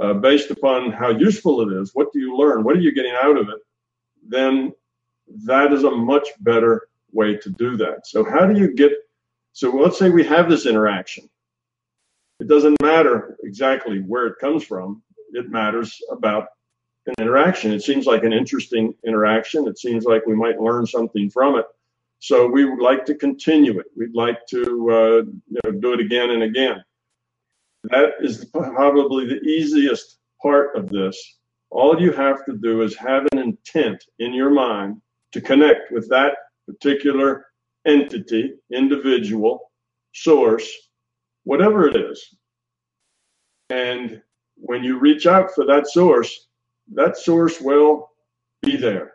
uh, based upon how useful it is, what do you learn, what are you getting out of it, then that is a much better way to do that. So how do you get, so let's say we have this interaction. It doesn't matter exactly where it comes from. It matters about an interaction. It seems like an interesting interaction. It seems like we might learn something from it. So we would like to continue it. We'd like to uh, you know, do it again and again. That is probably the easiest part of this. All you have to do is have an intent in your mind to connect with that particular entity, individual, source, whatever it is. And when you reach out for that source, that source will be there.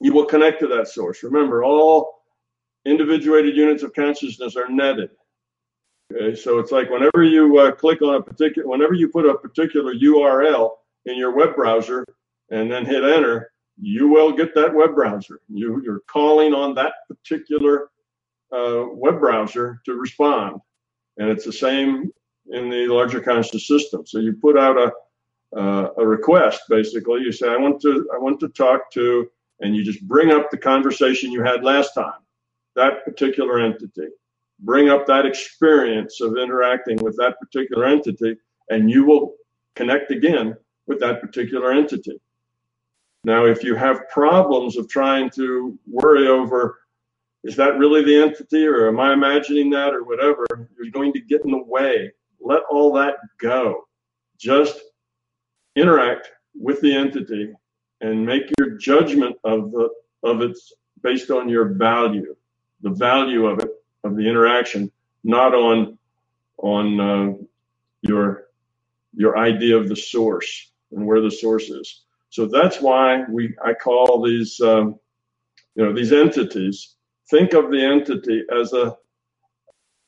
You will connect to that source. Remember, all individuated units of consciousness are netted. Okay, so it's like whenever you uh, click on a particular, whenever you put a particular URL in your web browser and then hit enter, you will get that web browser. You, you're calling on that particular uh, web browser to respond. And it's the same in the larger conscious system. So you put out a, uh, a request, basically. You say, I want to, I want to talk to, and you just bring up the conversation you had last time, that particular entity. Bring up that experience of interacting with that particular entity, and you will connect again with that particular entity. Now, if you have problems of trying to worry over, is that really the entity or am I imagining that or whatever, you're going to get in the way. Let all that go. Just interact with the entity and make your judgment of the of its based on your value, the value of it, of the interaction, not on on uh, your your idea of the source and where the source is. So that's why we I call these um, you know these entities. Think of the entity as a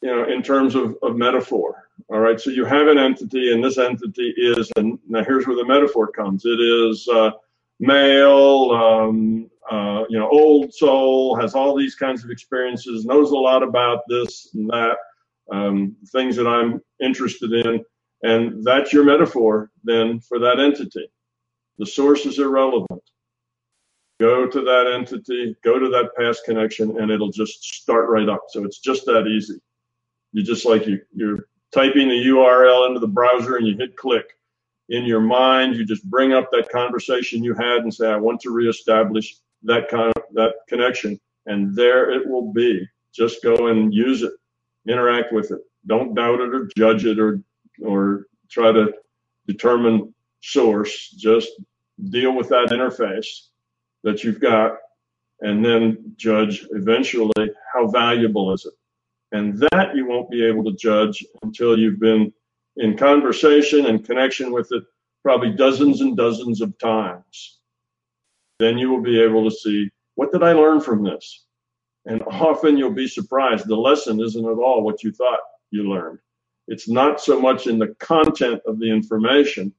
you know in terms of, of metaphor. All right, so you have an entity, and this entity is, and now here's where the metaphor comes. It is uh, male, um, uh, you know, old soul, has all these kinds of experiences, knows a lot about this and that, um, things that I'm interested in, and that's your metaphor then for that entity. The source is irrelevant. Go to that entity, go to that past connection, and it'll just start right up. So it's just that easy. You just like you, you're typing the URL into the browser and you hit click. In your mind, you just bring up that conversation you had and say, I want to reestablish that kind of that connection. And there it will be. Just go and use it. Interact with it. Don't doubt it or judge it or or try to determine source, just deal with that interface that you've got and then judge eventually how valuable is it. And that you won't be able to judge until you've been in conversation and connection with it probably dozens and dozens of times. Then you will be able to see what did I learn from this? And often you'll be surprised. The lesson isn't at all what you thought you learned. It's not so much in the content of the information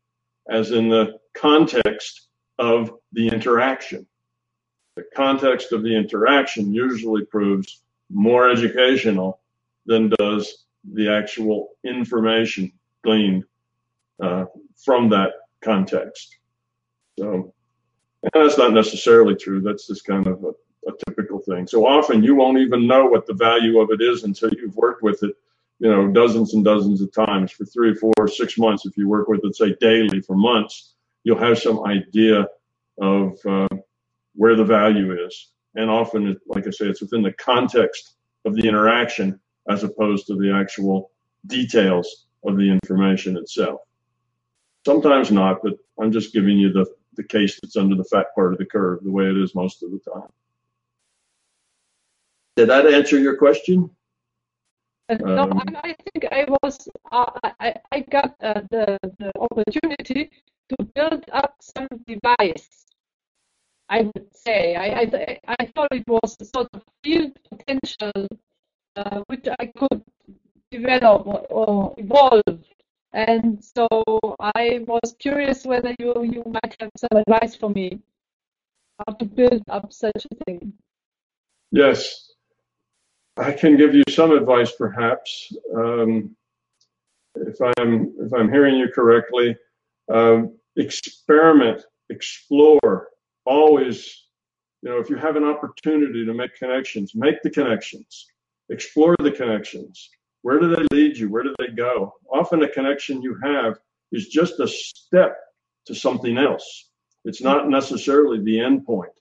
as in the context of the interaction. The context of the interaction usually proves more educational than does the actual information uh, from that context. So, and that's not necessarily true. That's just kind of a, a typical thing. So often you won't even know what the value of it is until you've worked with it you know, dozens and dozens of times for three, four, six months. If you work with it, say daily for months, you'll have some idea of uh, where the value is. And often, like I say, it's within the context of the interaction as opposed to the actual details of the information itself. Sometimes not, but I'm just giving you the, the case that's under the fat part of the curve, the way it is most of the time. Did that answer your question? no, um, I, I, think I was uh, I, I got uh, the, the opportunity to build up some device. I would say I, I, I thought it was a sort of field potential uh, which I could develop or, evolve. And so I was curious whether you you might have some advice for me how to build up such a thing. Yes, I can give you some advice, perhaps. Um, if I'm if I'm hearing you correctly, um, experiment, explore. Always, you know, if you have an opportunity to make connections, make the connections. Explore the connections. Where do they lead you? Where do they go? Often, a connection you have is just a step to something else. It's not necessarily the end point.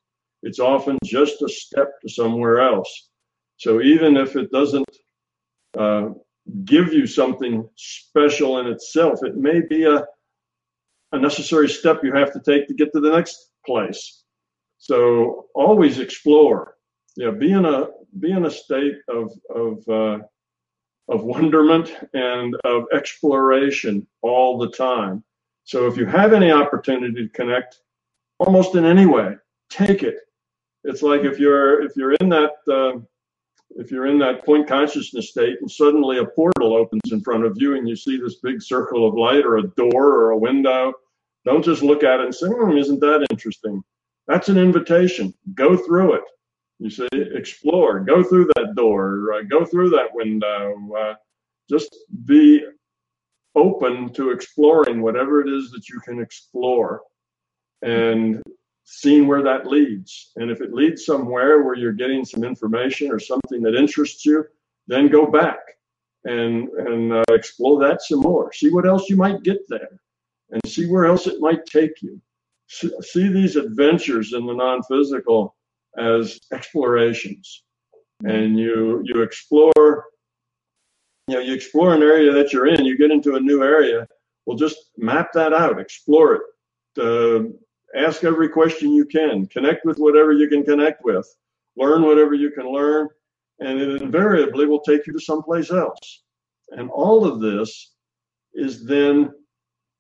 it's often just a step to somewhere else. So even if it doesn't uh, give you something special in itself, it may be a, a necessary step you have to take to get to the next place. So always explore. Yeah, be in a be in a state of of uh, of wonderment and of exploration all the time. So if you have any opportunity to connect, almost in any way, take it. It's like if you're if you're in that uh, if you're in that point consciousness state and suddenly a portal opens in front of you and you see this big circle of light or a door or a window, don't just look at it and say, hmm, isn't that interesting? That's an invitation. Go through it. You say, explore, go through that door, uh, go through that window. Uh, just be open to exploring whatever it is that you can explore and seeing where that leads. And if it leads somewhere where you're getting some information or something that interests you, then go back and, and uh, explore that some more. See what else you might get there and see where else it might take you. See these adventures in the non physical as explorations. And you you explore you know you explore an area that you're in you get into a new area well just map that out explore it. Uh, ask every question you can connect with whatever you can connect with learn whatever you can learn and it invariably will take you to someplace else. And all of this is then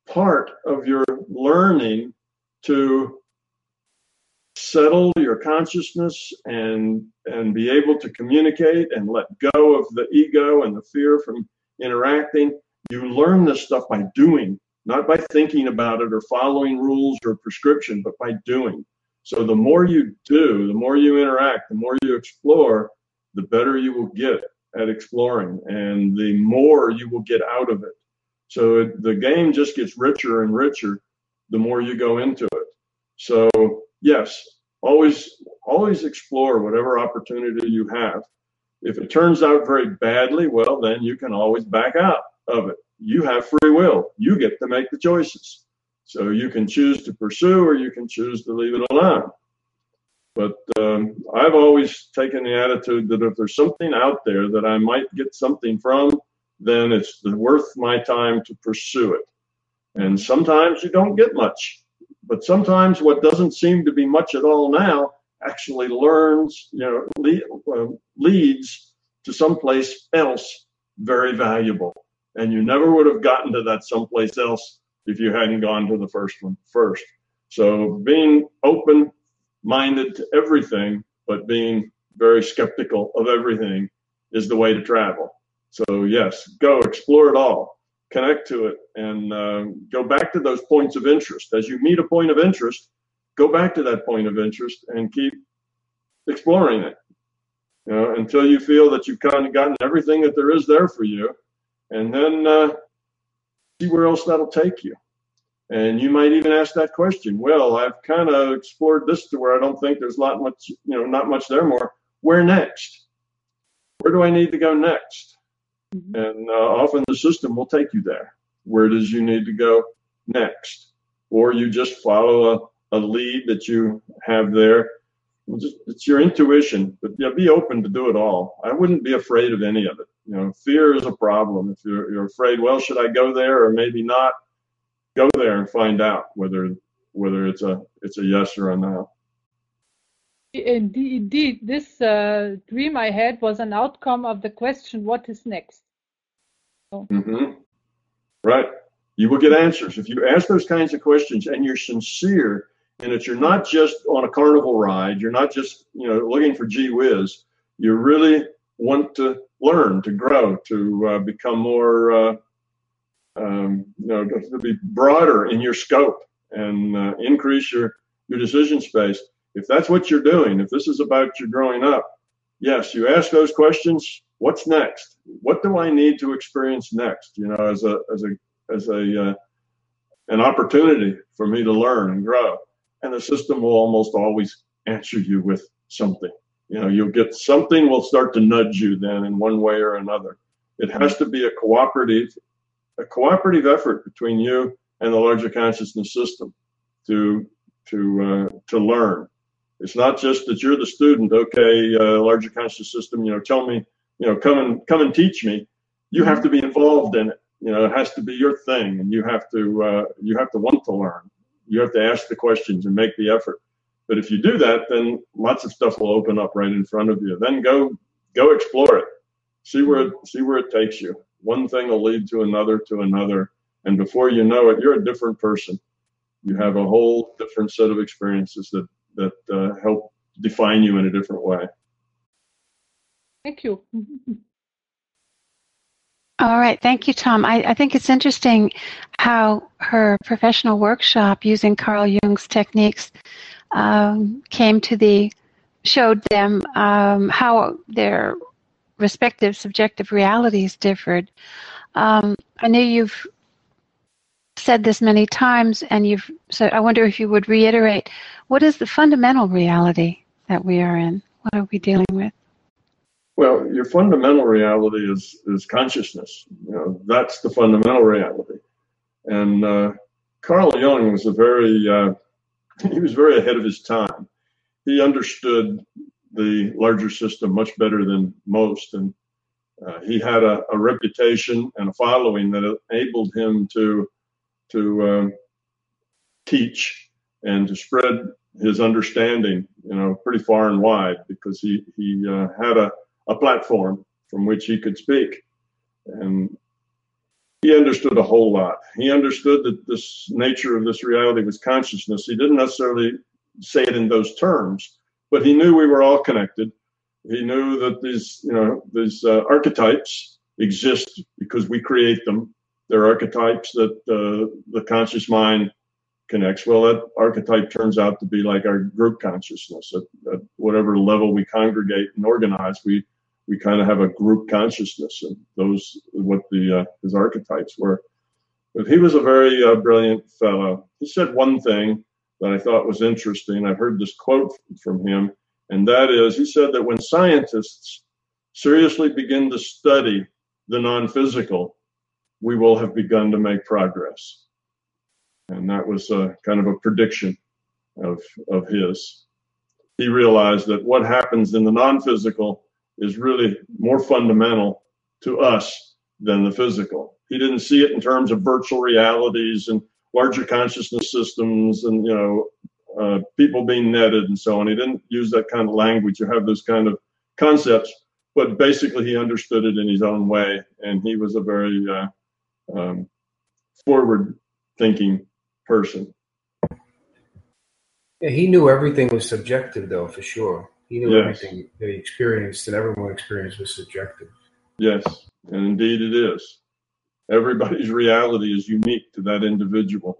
part of your learning to settle your consciousness and and be able to communicate and let go of the ego and the fear from interacting you learn this stuff by doing not by thinking about it or following rules or prescription but by doing. So the more you do the more you interact the more you explore the better you will get at exploring and the more you will get out of it. So it, the game just gets richer and richer the more you go into it. So yes, always always explore whatever opportunity you have. If it turns out very badly, well, then you can always back out of it. You have free will. You get to make the choices. So you can choose to pursue or you can choose to leave it alone. But um, I've always taken the attitude that if there's something out there that I might get something from, then it's worth my time to pursue it. And sometimes you don't get much. But sometimes what doesn't seem to be much at all now actually learns, you know, lead, uh, leads to someplace else very valuable. And you never would have gotten to that someplace else if you hadn't gone to the first one first. So being open minded to everything, but being very skeptical of everything is the way to travel. So yes, go explore it all connect to it and uh, go back to those points of interest. As you meet a point of interest, go back to that point of interest and keep exploring it. You know, until you feel that you've kind of gotten everything that there is there for you, and then uh, see where else that'll take you. And you might even ask that question. Well, I've kind of explored this to where I don't think there's a lot much, you know, not much there more. Where next? Where do I need to go next? Mm-hmm. And uh, often the system will take you there. Where does you need to go next? Or you just follow a, a lead that you have there. It's your intuition, but yeah, be open to do it all. I wouldn't be afraid of any of it. You know, fear is a problem. If you're, you're afraid, well, should I go there or maybe not? Go there and find out whether whether it's a it's a yes or a no. Indeed, this uh, dream I had was an outcome of the question, what is next? Mm-hmm. Right. You will get answers. If you ask those kinds of questions and you're sincere and that you're not just on a carnival ride, you're not just, you know, looking for gee whiz, you really want to learn, to grow, to uh, become more, uh, um, you know, to be broader in your scope and uh, increase your, your decision space if that's what you're doing, if this is about your growing up, yes, you ask those questions. What's next? What do I need to experience next? You know, as a as a as a uh, an opportunity for me to learn and grow. And the system will almost always answer you with something. You know, you'll get something will start to nudge you then in one way or another. It has to be a cooperative, a cooperative effort between you and the larger consciousness system to to uh, to learn It's not just that you're the student. Okay, uh, larger conscious system. You know, tell me. You know, come and come and teach me. You have to be involved in it. You know, it has to be your thing, and you have to uh, you have to want to learn. You have to ask the questions and make the effort. But if you do that, then lots of stuff will open up right in front of you. Then go go explore it. See where see where it takes you. One thing will lead to another to another, and before you know it, you're a different person. You have a whole different set of experiences that that uh, help define you in a different way. Thank you. All right. Thank you, Tom. I, I, think it's interesting how her professional workshop using Carl Jung's techniques um, came to the, showed them um, how their respective subjective realities differed. Um, I know you've said this many times, and you've so I wonder if you would reiterate what is the fundamental reality that we are in? What are we dealing with? Well, your fundamental reality is is consciousness. You know, that's the fundamental reality. And uh, Carl Jung was a very uh, he was very ahead of his time. He understood the larger system much better than most, and uh, he had a, a, reputation and a following that enabled him to to uh, teach and to spread his understanding, you know, pretty far and wide because he he uh, had a a platform from which he could speak. And he understood a whole lot. He understood that this nature of this reality was consciousness. He didn't necessarily say it in those terms, but he knew we were all connected. He knew that these, you know, these uh, archetypes exist because we create them. They're archetypes that uh, the conscious mind connects. Well, that archetype turns out to be like our group consciousness. At, at whatever level we congregate and organize, we we kind of have a group consciousness, and those what the uh, his archetypes were. But he was a very uh, brilliant fellow. He said one thing that I thought was interesting. I heard this quote from him, and that is, he said that when scientists seriously begin to study the non-physical, we will have begun to make progress. And that was a, kind of a prediction of of his. He realized that what happens in the non-physical is really more fundamental to us than the physical. He didn't see it in terms of virtual realities and larger consciousness systems and you know uh, people being netted and so on. He didn't use that kind of language or have those kind of concepts, but basically he understood it in his own way, and he was a very uh, um, forward-thinking person. Yeah, he knew everything was subjective, though, for sure. He knew yes. everything that he experienced, and everyone experienced was subjective. Yes, and indeed it is. Everybody's reality is unique to that individual.